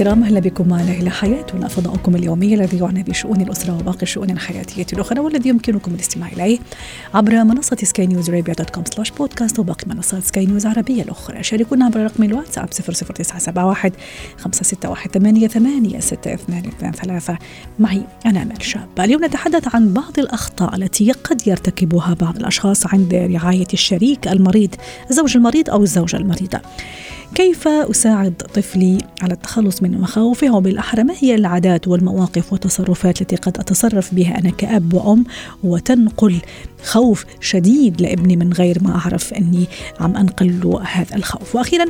الكرام أهلا بكم معنا إلى حياتنا. فضاؤكم اليومي الذي يعنى بشؤون الأسرة وباقي الشؤون الحياتية الأخرى والذي يمكنكم الاستماع إليه عبر منصة Sky News Arabia dot com slash podcast وباقي منصات سكاي نيوز العربية الأخرى. شاركونا عبر رقم الواتساب 00971 561 8 6 2 3 معي أنا أمل شابه اليوم نتحدث عن بعض الأخطاء التي قد يرتكبها بعض الأشخاص عند رعاية الشريك المريض الزوج المريض أو الزوجة المريضة. كيف أساعد طفلي على التخلص من مخاوفه وبالأحرى؟ ما هي العادات والمواقف والتصرفات التي قد أتصرف بها أنا كأب وأم وتنقل خوف شديد لابني من غير ما أعرف أني عم أنقل له هذا الخوف؟ وأخيرا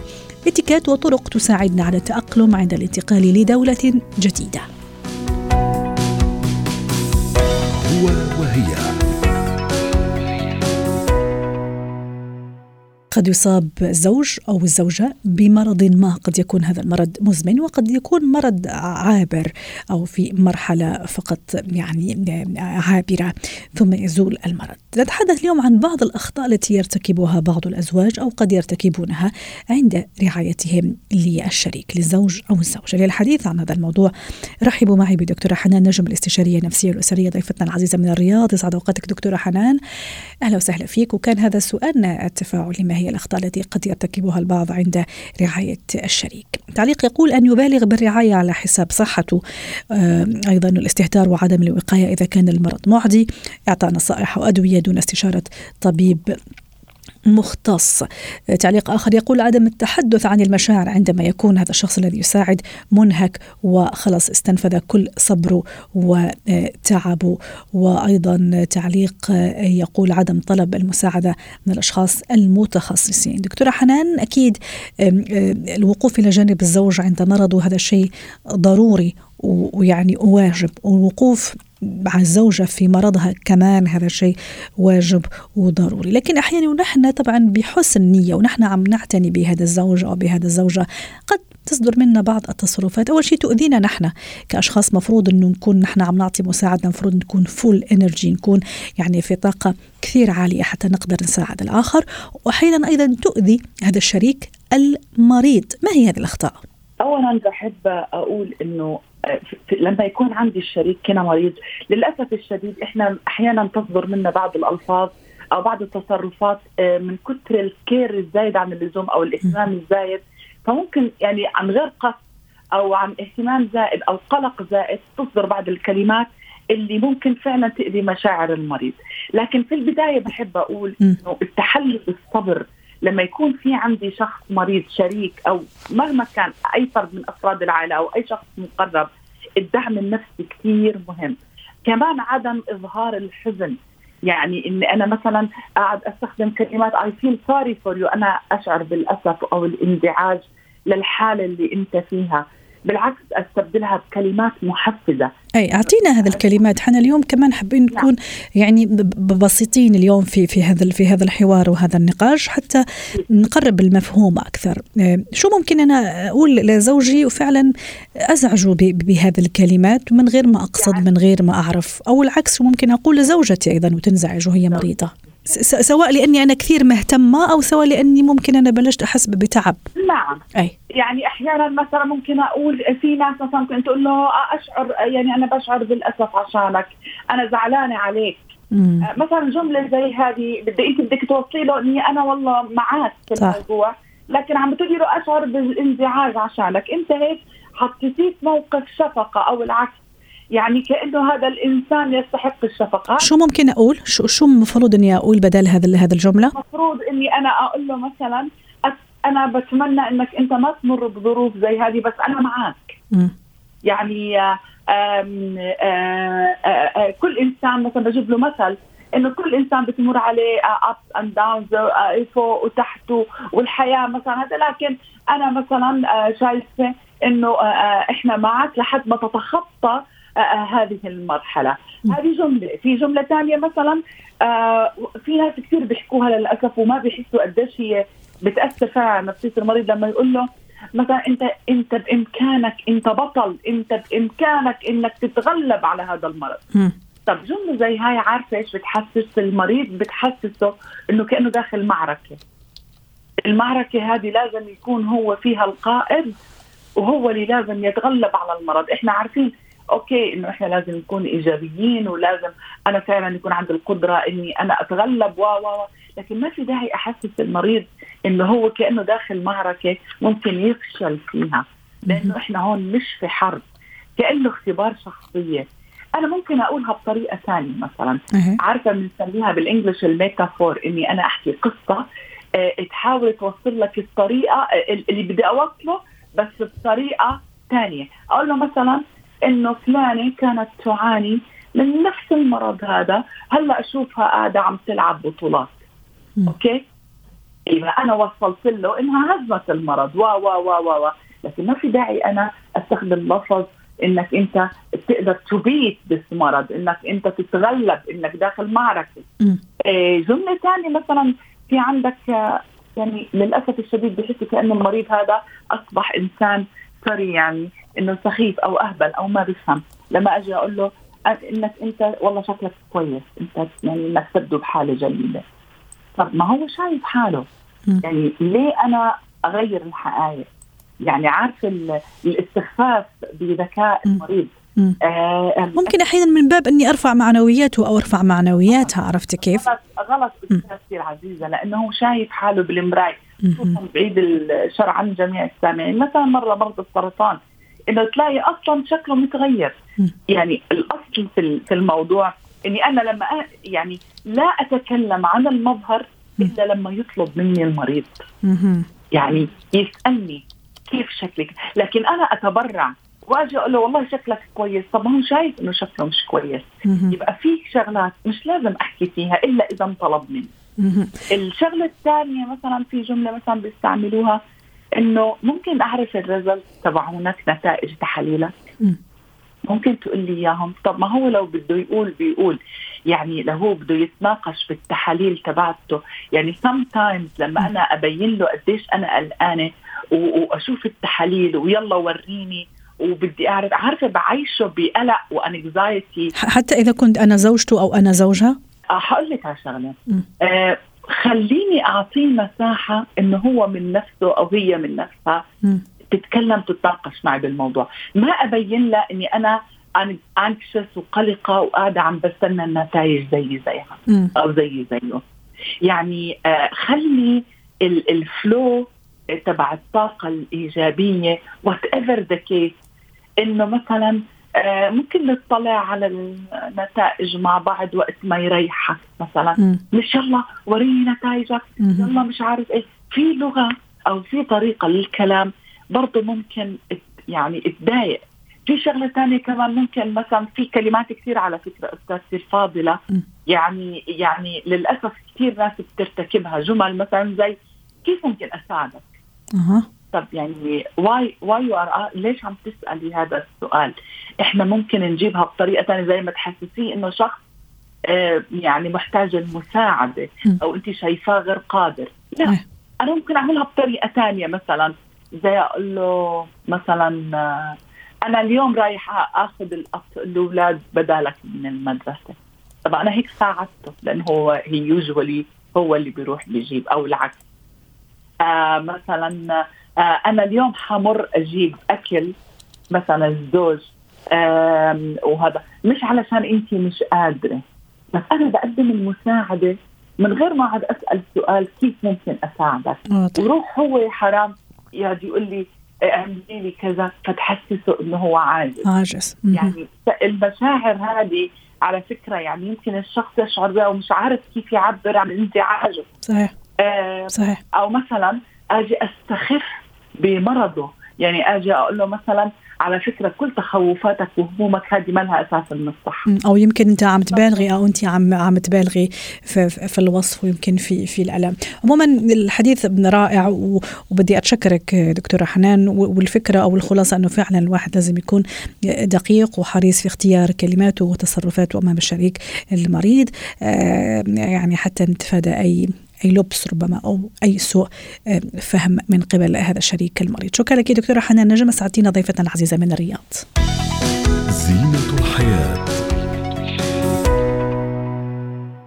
اتكات وطرق تساعدنا على التأقلم عند الانتقال لدولة جديدة. هو وهي قد يصاب الزوج أو الزوجه بمرض ما قد يكون هذا المرض مزمن وقد يكون مرض عابر أو في مرحلة فقط يعني عابرة ثم يزول المرض. نتحدث اليوم عن بعض الأخطاء التي يرتكبها بعض الأزواج أو قد يرتكبونها عند رعايتهم للشريك للزوج أو الزوجه. للحديث عن هذا الموضوع رحبوا معي بدكتورة حنان نجم الاستشارية النفسية الأسرية ضيفتنا العزيزة من الرياض يسعد أوقاتك دكتورة حنان. أهلا وسهلا فيك وكان هذا سؤالنا التفاعلي هي الأخطاء التي قد يرتكبها البعض عند رعاية الشريك. تعليق يقول أن يبالغ بالرعاية على حساب صحته. أيضا الاستهتار وعدم الوقاية إذا كان المرض معدي. إعطاء نصائح وأدوية دون استشارة طبيب مختص. تعليق آخر يقول عدم التحدث عن المشاعر عندما يكون هذا الشخص الذي يساعد منهك وخلص استنفذ كل صبره وتعبه وأيضا تعليق يقول عدم طلب المساعدة من الأشخاص المتخصصين. دكتورة حنان أكيد الوقوف إلى جانب الزوج عند مرضه هذا شيء ضروري ويعني واجب. والوقوف مع الزوجة في مرضها كمان هذا شيء واجب وضروري. لكن أحيانا ونحن طبعا بحسن نية ونحن عم نعتني بهذا الزوج أو بهذا الزوجة قد تصدر منا بعض التصرفات. أول شيء تؤذينا نحن كأشخاص مفروض أنه نكون نحن عم نعطي مساعدة مفروض نكون full energy نكون يعني في طاقة كثير عالية حتى نقدر نساعد الآخر. وأحيانا أيضا تؤذي هذا الشريك المريض. ما هي هذه الأخطاء؟ اولا بحب أقول إنه لما يكون عندي الشريك كنا مريض. للأسف الشديد إحنا أحيانا تصدر منا بعض الألفاظ أو بعض التصرفات من كثر ال care الزايد عن اللزوم أو الإهتمام الزايد. فممكن يعني عن غير قصد أو عن اهتمام زائد أو قلق زائد تصدر بعض الكلمات اللي ممكن فعلا تأذي مشاعر المريض. لكن في البداية بحب أقول أنه التحلي بالصبر لما يكون في عندي شخص مريض شريك أو مهما كان أي فرد من أفراد العائلة أو أي شخص مقرب الدعم النفسي كثير مهم. كمان عدم إظهار الحزن. يعني إني أنا مثلا قاعد أستخدم كلمات I feel sorry for you أنا أشعر بالأسف أو الانزعاج للحالة اللي أنت فيها. بالعكس أستبدلها بكلمات محفزة. أي أعطينا هذه الكلمات. إحنا اليوم كمان حابين نكون نعم. يعني بسيطين اليوم في في هذا في هذا الحوار وهذا النقاش حتى نقرب المفهوم أكثر. شو ممكن أنا أقول لزوجي؟ وفعلا ازعجه بهذه الكلمات من غير ما أقصد من غير ما أعرف. أو العكس ممكن أقول لزوجتي أيضا وتنزعج وهي مريضة. سواء لأني أنا كثير مهتمة أو سواء لأني ممكن أنا بلشت أحس بتعب. نعم. أي. يعني أحيانا مثلا ممكن أقول في ناس مثلا ممكن تقول له أشعر يعني أنا بشعر بالأسف عشانك. أنا زعلانة عليك. مم. مثلا جملة زي هذه بدي أنت بدك توصلي له إني أنا والله معك في صح. الموضوع. لكن عم بتقولي له أشعر بالانزعاج عشانك. أنت هيك حطيتيه في موقف شفقة أو العكس. يعني كأنه هذا الإنسان يستحق الشفقه شو ممكن أقول؟ شو شو المفروض إني أقول بدل هذا هذا الجملة؟ المفروض إني أنا أقول له مثلا أنا بتمنى إنك أنت ما تمر بظروف زي هذه بس أنا معك م. يعني آم آم آم آم كل إنسان مثلا بجيب له مثل إنه كل إنسان بتمر عليه ups and downs فوق وتحت والحياة مثلا هذا. لكن أنا مثلا آه، شايفة إنه آه، آه، إحنا معك لحد ما تتخطى هذه المرحلة. هذه جملة. في جملة ثانية مثلا في ناس كثير بيحكوها للأسف وما بيحسوا قديش هي بتأثر فعلا على نفسية المريض لما يقول له مثلا أنت أنت بإمكانك أنت بطل أنت بإمكانك إنك تتغلب على هذا المرض. طب جملة زي هاي عارفة إيش بتحسس المريض؟ بتحسسه إنه كأنه داخل معركة. المعركة هذه لازم يكون هو فيها القائد وهو اللي لازم يتغلب على المرض. إحنا عارفين okay إنه إحنا لازم نكون إيجابيين ولازم أنا فعلا يكون عندي القدرة إني أنا أتغلب و و لكن ما في داعي أحسس المريض إنه هو كأنه داخل معركه ممكن يفشل فيها. لأنه إحنا هون مش في حرب كأنه اختبار شخصية. أنا ممكن أقولها بطريقة ثانية مثلا. عارفة بنسميها بال English ال metaphor إني أنا أحكي قصة آه تحاول توصل لك الطريقة آه، اللي بدي أوصله بس بطريقة ثانية. أقول له مثلا إنه فلانة كانت تعاني من نفس المرض هذا. هلأ أشوفها قاعدة عم تلعب بطولات. أوكي؟ إذا أنا وصلت له إنها هزمت المرض. و و و و لكن ما في داعي أنا أستخدم لفظ إنك أنت تقدر تبيت بالمرض إنك أنت تتغلب إنك داخل معركة. إيه جملة ثانية مثلا في عندك يعني للأسف الشديد بحس كانه المريض هذا أصبح إنسان سوري يعني إنه سخيف أو أهبل أو ما بيفهم لما أجي أقول له إنك أنت والله شكلك كويس. أنت يعني إنك تبدو بحالة جميله طب ما هو شايف حاله. يعني ليه أنا أغير الحقائق؟ يعني عارف الاستخفاف بذكاء المريض ممكن أحيانا من باب إني أرفع معنوياته أو أرفع معنوياتها عرفت كيف؟ غلط غلط كثير عزيزة لأنه هو شايف حاله بالمراية خصوصا بعيد الشر عن جميع السامعين. مثلا مرة مرض السرطان إنه تلاقي أصلا شكله متغير. يعني الأصل في في الموضوع إني أنا لما يعني لا أتكلم عن المظهر إلا لما يطلب مني المريض. يعني يسألني كيف شكلك. لكن أنا أتبرع واجي أقول له والله شكلك كويس. طب هو شايف إنه شكله مش كويس. يبقى في شغلات مش لازم أحكي فيها إلا إذا انطلب مني. الشغلة الثانية مثلا في جملة مثلا بيستعملوها إنه ممكن أعرف الريزلت تبعونك نتائج تحاليلك. ممكن تقول لي إياهم. طب ما هو لو بده يقول بيقول. يعني لو هو بده يتناقش في التحاليل تبعته. يعني sometimes لما أنا أبين له قديش أنا قلقانة وأشوف التحاليل ويلا وريني وبدي اعرف عارفة بعيشه بقلق و anxiety حتى إذا كنت أنا زوجته أو أنا زوجها آه حقول لك على شغلة. آه خليني أعطيه مساحة إنه هو من نفسه أو هي من نفسها. م. تتكلم تتناقش معي بالموضوع. ما أبين لها إني أنا anxious وقلقة وقاعدة عم بستنى النتائج زي زيها م. أو زي زيه. يعني آه خلي ال flow تبع الطاقة الإيجابية whatever the case إنه مثلا آه ممكن نطلع على النتائج مع بعض وقت ما يريحك مثلا. م. مش يلا وريني نتائجك يلا مش عارف إيه. في لغة أو في طريقة للكلام برضه ممكن يعني تضايق. في شغلة ثانية كمان ممكن مثلا في كلمات كثير على فكرة استاذتي الفاضلة. يعني يعني للأسف كثير ناس بترتكبها. جمل مثلا زي كيف ممكن أساعدك؟ أه. طب يعني why why you are ليش عم تسألي هذا السؤال؟ إحنا ممكن نجيبها بطريقة ثانية زي ما تحسسيه إنه شخص آه يعني محتاج المساعدة أو انت شايفاه غير قادر لا. أنا ممكن أعملها بطريقة ثانية مثلا زي أقول له مثلا آه، أنا اليوم رايح أخذ الأولاد بدالك من المدرسة طب أنا هيك ساعدته لأنه هو هي يوجولي هو اللي بيروح بيجيب أو العكس آه مثلا آه أنا اليوم حمر أجيب أكل مثلا الزوج آه وهذا. مش علشان انت مش قادرة بس أنا بقدم المساعدة من غير ما اقعد أسأل سؤال كيف ممكن أساعدك. وروح هو حرام يقعد يقول لي أعملي لي كذا. فتحسسه إنه هو عاجز. عاجز. يعني المشاعر هذه على فكرة يعني يمكن الشخص يشعر بها ومش عارف كيف يعبر عن انزعاجه صحيح. آه صحيح. أو مثلا آجي أستخف بمرضه. يعني آجي أقول له مثلا على فكرة كل تخوفاتك وهمومك هذه ما لها أساس من الصح أو يمكن أنت عم تبالغي أو أنت عم عم تبالغي في, في الوصف ويمكن في في الألم. عموما الحديث رائع وبدي أتشكرك دكتورة حنان والفكرة أو الخلاصة أنه فعلا الواحد لازم يكون دقيق وحريص في اختيار كلماته وتصرفاته امام الشريك المريض. آه، يعني حتى نتفادى أي أي لبس ربما أو أي سوء فهم من قبل هذا الشريك المريض. شكرا لك دكتورة حنان. نجم سعدتينا ضيفتنا العزيزة من الرياض. زينة الحياة.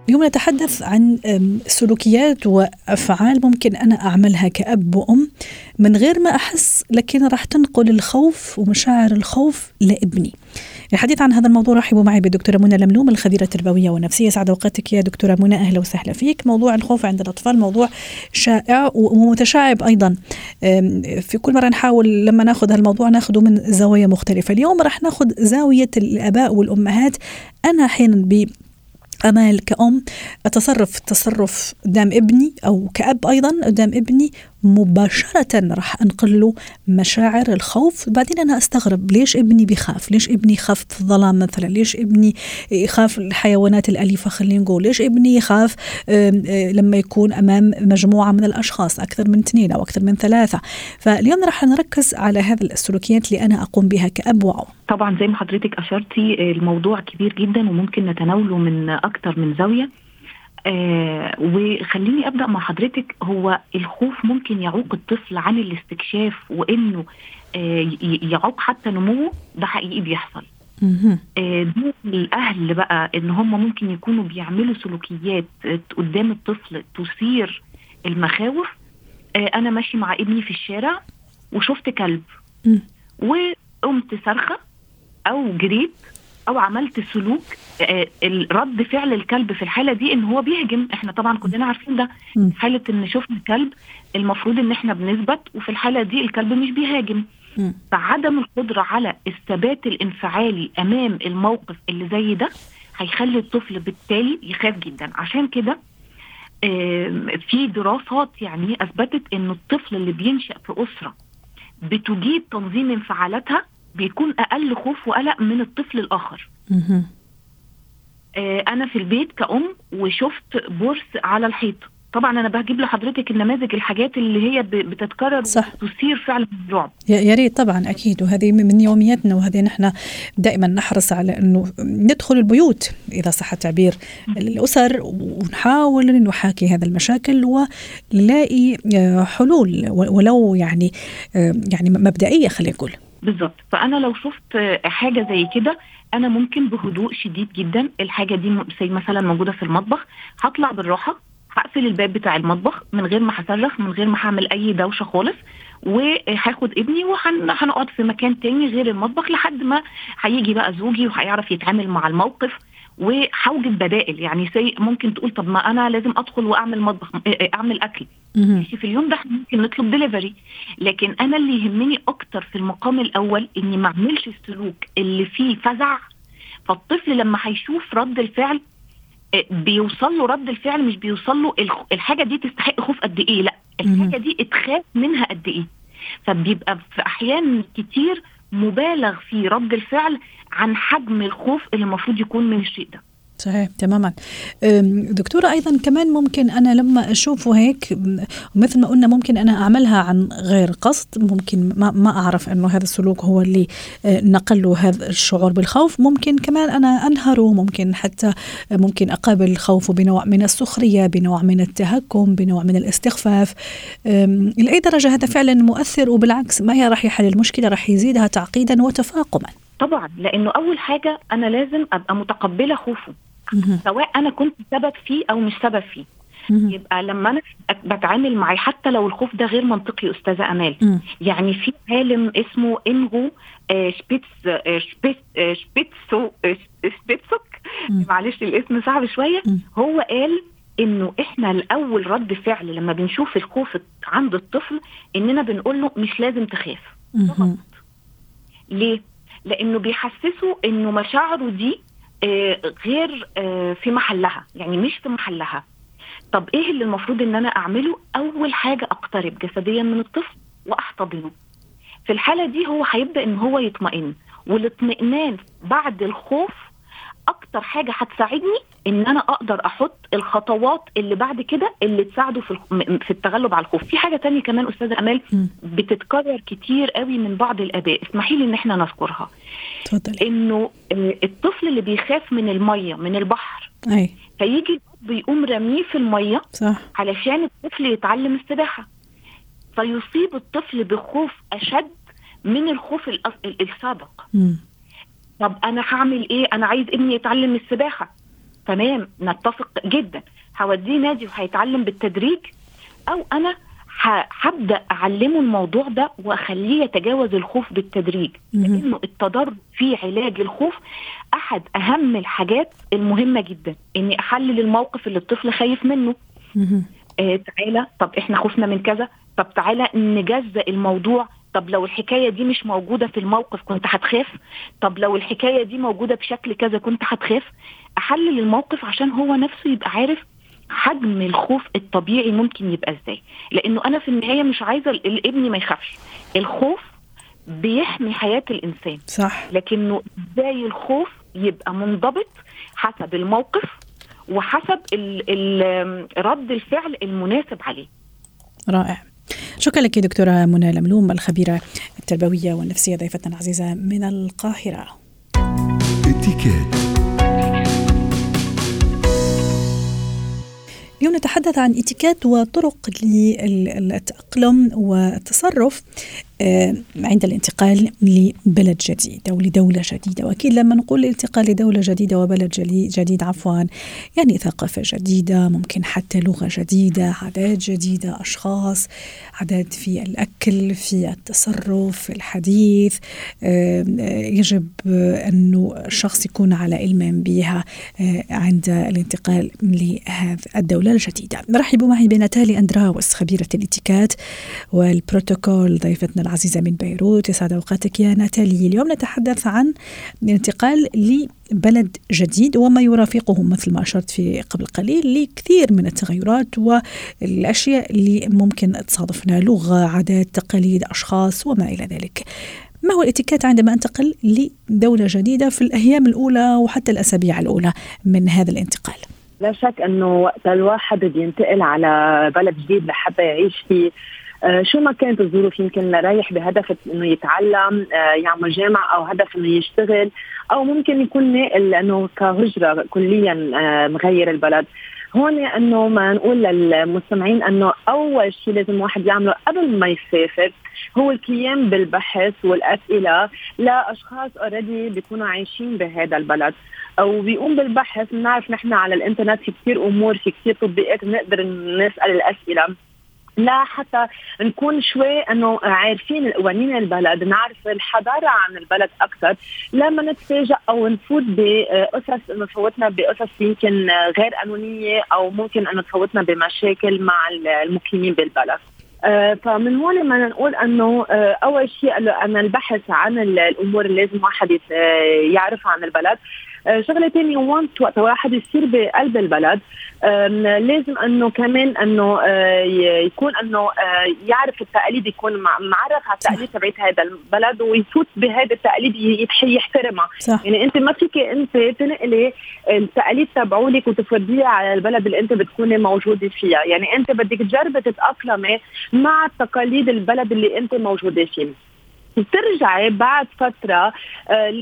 اليوم نتحدث عن سلوكيات وأفعال ممكن أنا أعملها كأب وأم من غير ما أحس لكن راح تنقل الخوف ومشاعر الخوف لابني. الحديث عن هذا الموضوع رحبوا معي بالدكتورة منى لملوم الخبيرة التربوية والنفسية. سعد أوقاتك يا دكتورة منى أهلا وسهلا فيك. موضوع الخوف عند الأطفال موضوع شائع ومتشعب أيضا. في كل مرة نحاول لما نأخذ هالموضوع نأخذه من زوايا مختلفة. اليوم راح نأخذ زاوية الآباء والأمهات. أنا أحيانا أمال كأم أتصرف تصرف قدام ابني أو كأب أيضا قدام ابني مباشرة راح أنقل له مشاعر الخوف. بعدين أنا أستغرب ليش ابني بيخاف؟ ليش ابني يخاف في الظلام مثلا؟ ليش ابني يخاف الحيوانات الأليفة؟ خلينا نقول ليش ابني يخاف لما يكون أمام مجموعة من الأشخاص؟ أكثر من اثنين أو أكثر من ثلاثة. فاليوم راح نركز على هذه السلوكيات اللي أنا أقوم بها كأب وأم طبعا زي ما حضرتك أشرتي الموضوع كبير جدا وممكن نتناوله من أكثر من زاوية. آه وخليني أبدأ مع حضرتك. هو الخوف ممكن يعوق الطفل عن الاستكشاف وإنه آه يعوق حتى نموه؟ ده حقيقي بيحصل. آه دور الأهل بقى إن هم ممكن يكونوا بيعملوا سلوكيات قدام الطفل تثير المخاوف. أنا ماشي مع ابني في الشارع وشفت كلب. وقمت صرخة أو جريت أو عملت سلوك آه، رد فعل الكلب في الحالة دي إن هو بيهجم. إحنا طبعا كلنا عارفين ده. حالة إن شفنا كلب المفروض إن إحنا بنثبت وفي الحالة دي الكلب مش بيهاجم. فعدم القدرة على الثبات الانفعالي أمام الموقف اللي زي ده هيخلي الطفل بالتالي يخاف جدا. عشان كده في دراسات يعني أثبتت إن الطفل اللي بينشأ في أسرة بتجيد تنظيم انفعالاتها بيكون أقل خوف وقلق من الطفل الآخر. آه أنا في البيت كأم وشفت بورس على الحيط. طبعا أنا بجيب لحضرتك النماذج الحاجات اللي هي بتتكرر صح. وتثير فعلا الرعب. يا ريت طبعا أكيد. وهذه من يومياتنا وهذه نحن دائما نحرص على إنه ندخل البيوت إذا صح التعبير. الأسر ونحاول نحاكي هذا المشاكل ونلاقي آه، حلول ولو يعني آه، يعني مبدئية خلينا نقول. بالظبط. فأنا لو شفت حاجة زي كده أنا ممكن بهدوء شديد جدا الحاجة دي زي مثلا موجودة في المطبخ هطلع بالراحة هقفل الباب بتاع المطبخ من غير ما هصرخ من غير ما هعمل أي دوشة خالص وهاخد ابني وهنقعد في مكان تاني غير المطبخ لحد ما هيجي بقى زوجي وهيعرف يتعامل مع الموقف. وحوجد بدائل. يعني she ممكن تقول طب ما أنا لازم أدخل وأعمل مطبخ أعمل أكل. ماشي في اليوم ده ممكن نطلب دليفري لكن أنا اللي يهمني أكتر في المقام الأول إني ما أعملش السلوك اللي فيه فزع. فالطفل لما هيشوف رد الفعل بيوصل له رد الفعل مش بيوصل له الحاجة دي تستحق خوف قد إيه لأ الحاجة دي اتخاف منها قد إيه. فبيبقى في أحيان كتير مبالغ في رد الفعل عن حجم الخوف اللي المفروض يكون من الشيء ده. صحيح تماما. دكتورة أيضا كمان ممكن أنا لما أشوفه هيك مثل ما قلنا ممكن أنا أعملها عن غير قصد ممكن ما, ما أعرف أنه هذا السلوك هو اللي أه، نقل له هذا الشعور بالخوف. ممكن كمان أنا أنهره ممكن حتى ممكن أقابل خوفه بنوع من السخرية بنوع من التهكم بنوع من الاستخفاف. لأي درجة هذا فعلا مؤثر؟ وبالعكس ما هي راح يحل المشكلة؟ راح يزيدها تعقيدا وتفاقما. طبعا لأنه أول حاجة أنا لازم أبقى متقبلة خوفه سواء أنا كنت سبب فيه أو مش سبب فيه. يبقى لما أنا بتعامل معاه حتى لو الخوف ده غير منطقي أستاذة أمال. يعني في عالم اسمه انغو آه، شبيتس آه، شبيتس آه، شبيتسو شبيتسوك. معلش الاسم صعب شوية. هو قال إنه إحنا الأول رد فعل لما بنشوف الخوف عند الطفل إننا بنقول له مش لازم تخاف. ليه؟ لأنه بيحسسوا إنه مشاعره دي آه، غير آه، في محلها يعني مش في محلها. طب إيه اللي المفروض إن أنا أعمله؟ أول حاجة أقترب جسديا من الطفل وأحتضنه. في الحالة دي هو هيبدأ إن هو يطمئن والاطمئنان بعد الخوف أكتر حاجة هتساعدني إن أنا أقدر أحط الخطوات اللي بعد كده اللي تساعده في في التغلب على الخوف. في حاجة تانية كمان أستاذة أمال بتتكرر كتير قوي من بعض الأباء. اسمحي لي إن إحنا نذكرها. تفضلي إنه الطفل اللي بيخاف من المية من البحر أي. فيجي بيقوم رميه في المية صح. علشان الطفل يتعلم السباحة. فيصيب الطفل بخوف أشد من الخوف السابق. مم. طب أنا هعمل إيه؟ أنا عايز ابني يتعلم السباحة. تمام نتفق جدا. هوديه نادي وهيتعلم بالتدريج أو أنا هبدأ أعلمه الموضوع ده وأخليه يتجاوز الخوف بالتدريج. لأنه التدرج في علاج الخوف أحد أهم الحاجات المهمة جدا إني أحلل الموقف اللي الطفل خايف منه. آه تعالى طب إحنا خفنا من كذا. طب تعالى نجزأ الموضوع طب لو الحكاية دي مش موجودة في الموقف كنت هتخاف؟ طب لو الحكاية دي موجودة بشكل كذا كنت هتخاف؟ أحلل الموقف عشان هو نفسه يبقى عارف حجم الخوف الطبيعي ممكن يبقى إزاي. لأنه أنا في النهاية مش عايزة ابني ما يخافش. الخوف بيحمي حياة الإنسان. صح. لكنه إزاي الخوف يبقى منضبط حسب الموقف وحسب ال ال رد الفعل المناسب عليه. رائع. شكرا لك دكتورة منى لملوم الخبيرة التربوية والنفسية ضيفتنا العزيزة من القاهرة. اتكات اليوم نتحدث عن اتيكيت وطرق للتأقلم والتصرف. عند الانتقال لبلد جديد أو لدولة جديدة. وأكيد لما نقول الانتقال لدولة جديدة وبلد جديد عفوا يعني ثقافة جديدة ممكن حتى لغة جديدة عادات جديدة أشخاص عادات في الأكل في التصرف في الحديث يجب أنه الشخص يكون على علم بها عند الانتقال لهذه الدولة الجديدة. رحبوا معي بناتالي أندراوس خبيرة الاتيكات والبروتوكول ضيفتنا العزيزة من بيروت. يسعد أوقاتك يا ناتالي. اليوم نتحدث عن الانتقال لبلد جديد وما يرافقه مثل ما أشرت في قبل قليل لكثير من التغيرات والأشياء اللي ممكن تصادفنا لغة عادات تقاليد أشخاص وما إلى ذلك. ما هو الاتيكيت عندما أنتقل لدولة جديدة في الأيام الأولى وحتى الأسابيع الأولى من هذا الانتقال؟ لا شك أنه وقت الواحد بينتقل على بلد جديد لحتى يعيش فيه شو ما كانت الظروف يمكن رايح بهدف إنه يتعلم آه يعمل جامعة أو هدف إنه يشتغل أو ممكن يكون ناقل لأنه كهجرة كليا آه مغير البلد. هون إنه ما نقول للمستمعين إنه أول شيء لازم واحد يعمله قبل ما يسافر هو القيام بالبحث والأسئلة لأشخاص اوريدي بيكونوا عايشين بهذا البلد. أو بيقوم بالبحث بنعرف نحن على الإنترنت في كثير أمور في كثير تطبيقات بنقدر نسأل الأسئلة. لا حتى نكون شوي إنه عارفين قوانين البلد نعرف الحضارة عن البلد أكثر. لما نتفاجئ أو نفوت بقصص انه تفوتنا بقصص يمكن غير قانونيه أو ممكن إنه تفوتنا بمشاكل مع المقيمين بالبلد. آه فمن هون ما نقول إنه آه أول شيء ان البحث عن الأمور اللي لازم واحد يعرفها عن البلد. آه شغلة ثانية وانت وقت واحد يصير بقلب البلد. لازم إنه كمان إنه يكون إنه يعرف التقاليد يكون معرف على التقاليد تبعت هذا البلد ويفوت بهذا التقاليد يحترمها. يعني أنت ما فيك أنت تنقلي التقاليد تبعولك وتفرضيها على البلد اللي أنت بتكوني موجوده فيها. يعني أنت بدك تجربي تتأقلمي مع تقاليد البلد اللي أنت موجودة فيه بترجعي بعد فترة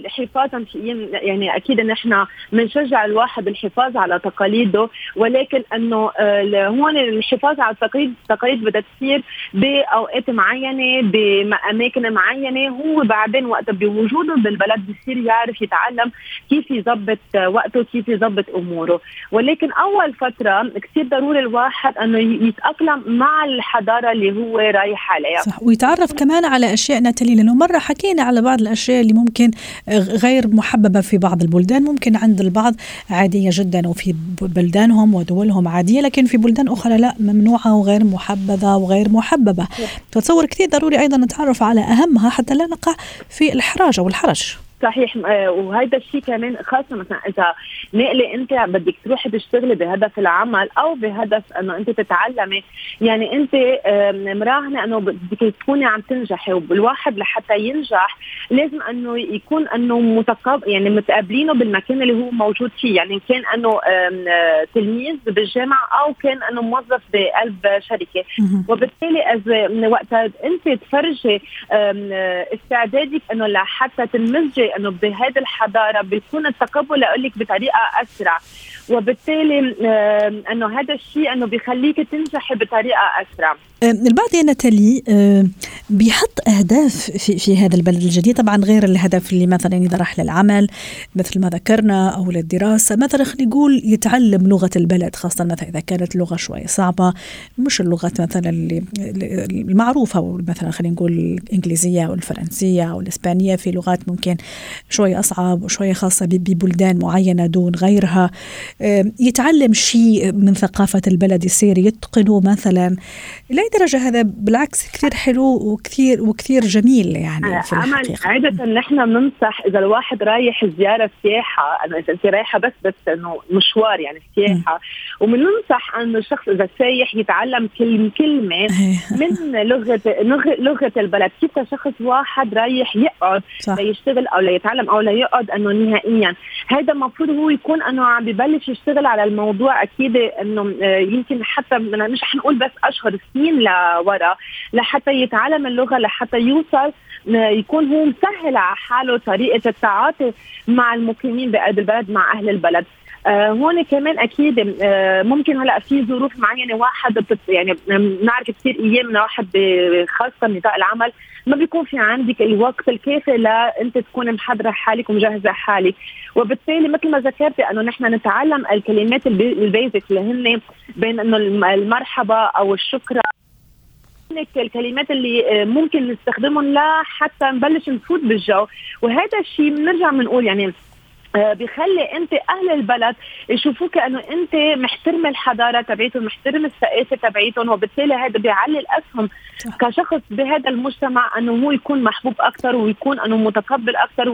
حفاظا يعني أكيد نحن بنشجع الواحد الحفاظ على تقاليده ولكن أنه هون الحفاظ على التقاليد التقاليد بدها تصير بأوقات معينة بأماكن معينة هو بعدين وقت بوجوده بالبلد بصير يعرف يتعلم كيف يظبط وقته كيف يظبط أموره. ولكن أول فترة كثير ضروري الواحد أنه يتأقلم مع الحضارة اللي هو رايح عليها. صح ويتعرف كمان على أشياء ناتالي لأنه مرة حكينا على بعض الأشياء اللي ممكن غير محببة في بعض البلدان ممكن عند البعض عادية جدا وفي بلدانهم ودولهم عادية لكن في بلدان أخرى لا ممنوعة وغير محبذه وغير محببة. فتصور كثير ضروري أيضا نتعرف على أهمها حتى لا نقع في الحراج أو الحرج. صحيح آه، وهذا الشيء كمان خاصة مثلا إذا نقلي أنت بدك تروحي تشتغلي بهدف العمل أو بهدف إنه أنت تتعلمي يعني أنت مراهنة إنه بدك تكوني عم تنجحي والواحد لحتى ينجح لازم إنه يكون إنه متقابل يعني متقابلينه بالمكان اللي هو موجود فيه يعني كان إنه تلميذ بالجامعة أو كان إنه موظف بقلب شركة. وبالتالي إذا وقتها أنت تفرجي استعدادك إنه لحتى تنمزجي انه بهذه الحضارة بيكون التقبل لك بطريقة أسرع. وبالتالي إنه هذا الشيء إنه بيخليك تنجحي بطريقة أسرع. البعض يا نتالي بيحط أهداف في في هذا البلد الجديد. طبعا غير الهدف اللي مثلا اذا راح للعمل مثل ما ذكرنا أو للدراسة. مثلا خلينا نقول يتعلم لغة البلد خاصة مثلا إذا كانت لغة شوي صعبة مش اللغات مثلا اللي المعروفة مثلا خلينا نقول الإنجليزية أو الفرنسية أو الإسبانية في لغات ممكن شوي أصعب وشوي خاصة ببلدان معينة دون غيرها. يتعلم شيء من ثقافة البلد يصير يتقنه مثلا. لاي درجة هذا بالعكس كثير حلو وكثير وكثير جميل يعني في الحقيقة. عادة نحن بننصح إذا الواحد رايح زيارة سياحة انه إذا انت رايحة بس بس إنه مشوار يعني سياحة وبننصح انه الشخص إذا سايح يتعلم كل كلمة إيه. من لغه لغه البلد. كيف شخص واحد رايح يقعد ليشتغل أو ليتعلم أو ليقعد إنه نهائيا؟ هذا المفروض هو يكون إنه عم ببلش يشتغل على الموضوع أكيد إنه آه، يمكن حتى مش حنقول بس أشهر سنين لورا لحتى يتعلم اللغة لحتى يوصل يكون هو مسهل على حاله طريقة التعاطي مع المقيمين بقلب البلد مع أهل البلد. آه هون كمان أكيد آه ممكن هلا في ظروف معينة واحد بتت يعني بنعرف كثير أيام واحد خاصة نطاق العمل. ما بيكون في عندك الوقت الكافي لانت تكون محضرة حالك ومجهزة حالك. وبالتالي مثل ما ذكرتي أنه نحن نتعلم الكلمات البيزك اللي هن بين إنه المرحبا أو الشكرا الكلمات اللي ممكن نستخدمهم لحتى نبلش نفوت بالجو. وهذا الشيء بنرجع بنقول يعني آه، بخلي أنت أهل البلد يشوفوك أنه أنت محترم الحضارة تبعيتهم محترم الثقافة تبعيتهم وبالتالي هذا بيعلي الاسهم كشخص بهذا المجتمع أنه هو يكون محبوب أكثر ويكون أنه متقبل أكثر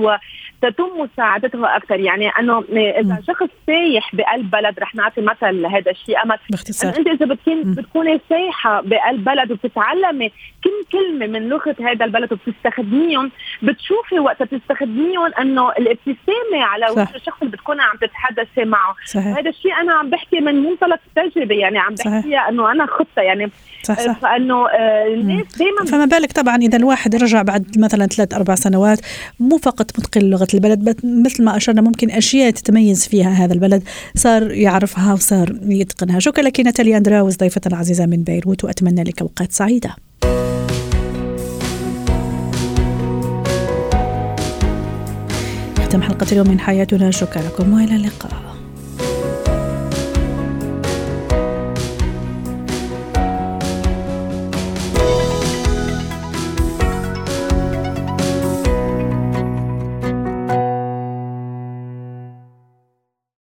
وتتم مساعدته أكثر. يعني أنه إذا شخص سايح بقلب بلد رح نعطي مثل لهذا الشيء. امل باختصار. إنت إذا بتكون بتكوني سايحة بقلب بلد وبتتعلمي كل كلمة من لغة هذا البلد وبتستخدميهم بتشوفي وقت بتستخدميهم أنه الابتسامة على وجه الشخص اللي بتكوني عم تتحدثي معه. صحيح. هذا الشيء أنا عم بحكي من منطلق التجربه يعني عم بحكيها أنه أنا خطة. يعني صح صح. فأنه آه، الناس دائما فما بالك طبعا إذا الواحد رجع بعد مثلا ثلاث أربع سنوات مو فقط متقن لغه البلد مثل ما أشرنا ممكن أشياء تتميز فيها هذا البلد. صار يعرفها وصار يتقنها. شكرا لك ناتاليا أندراوز ضيفتنا العزيزة من بيروت وأتمنى لك أوقات سعيدة. ختم حلقة اليوم من حياتنا. شكرا لكم وإلى اللقاء.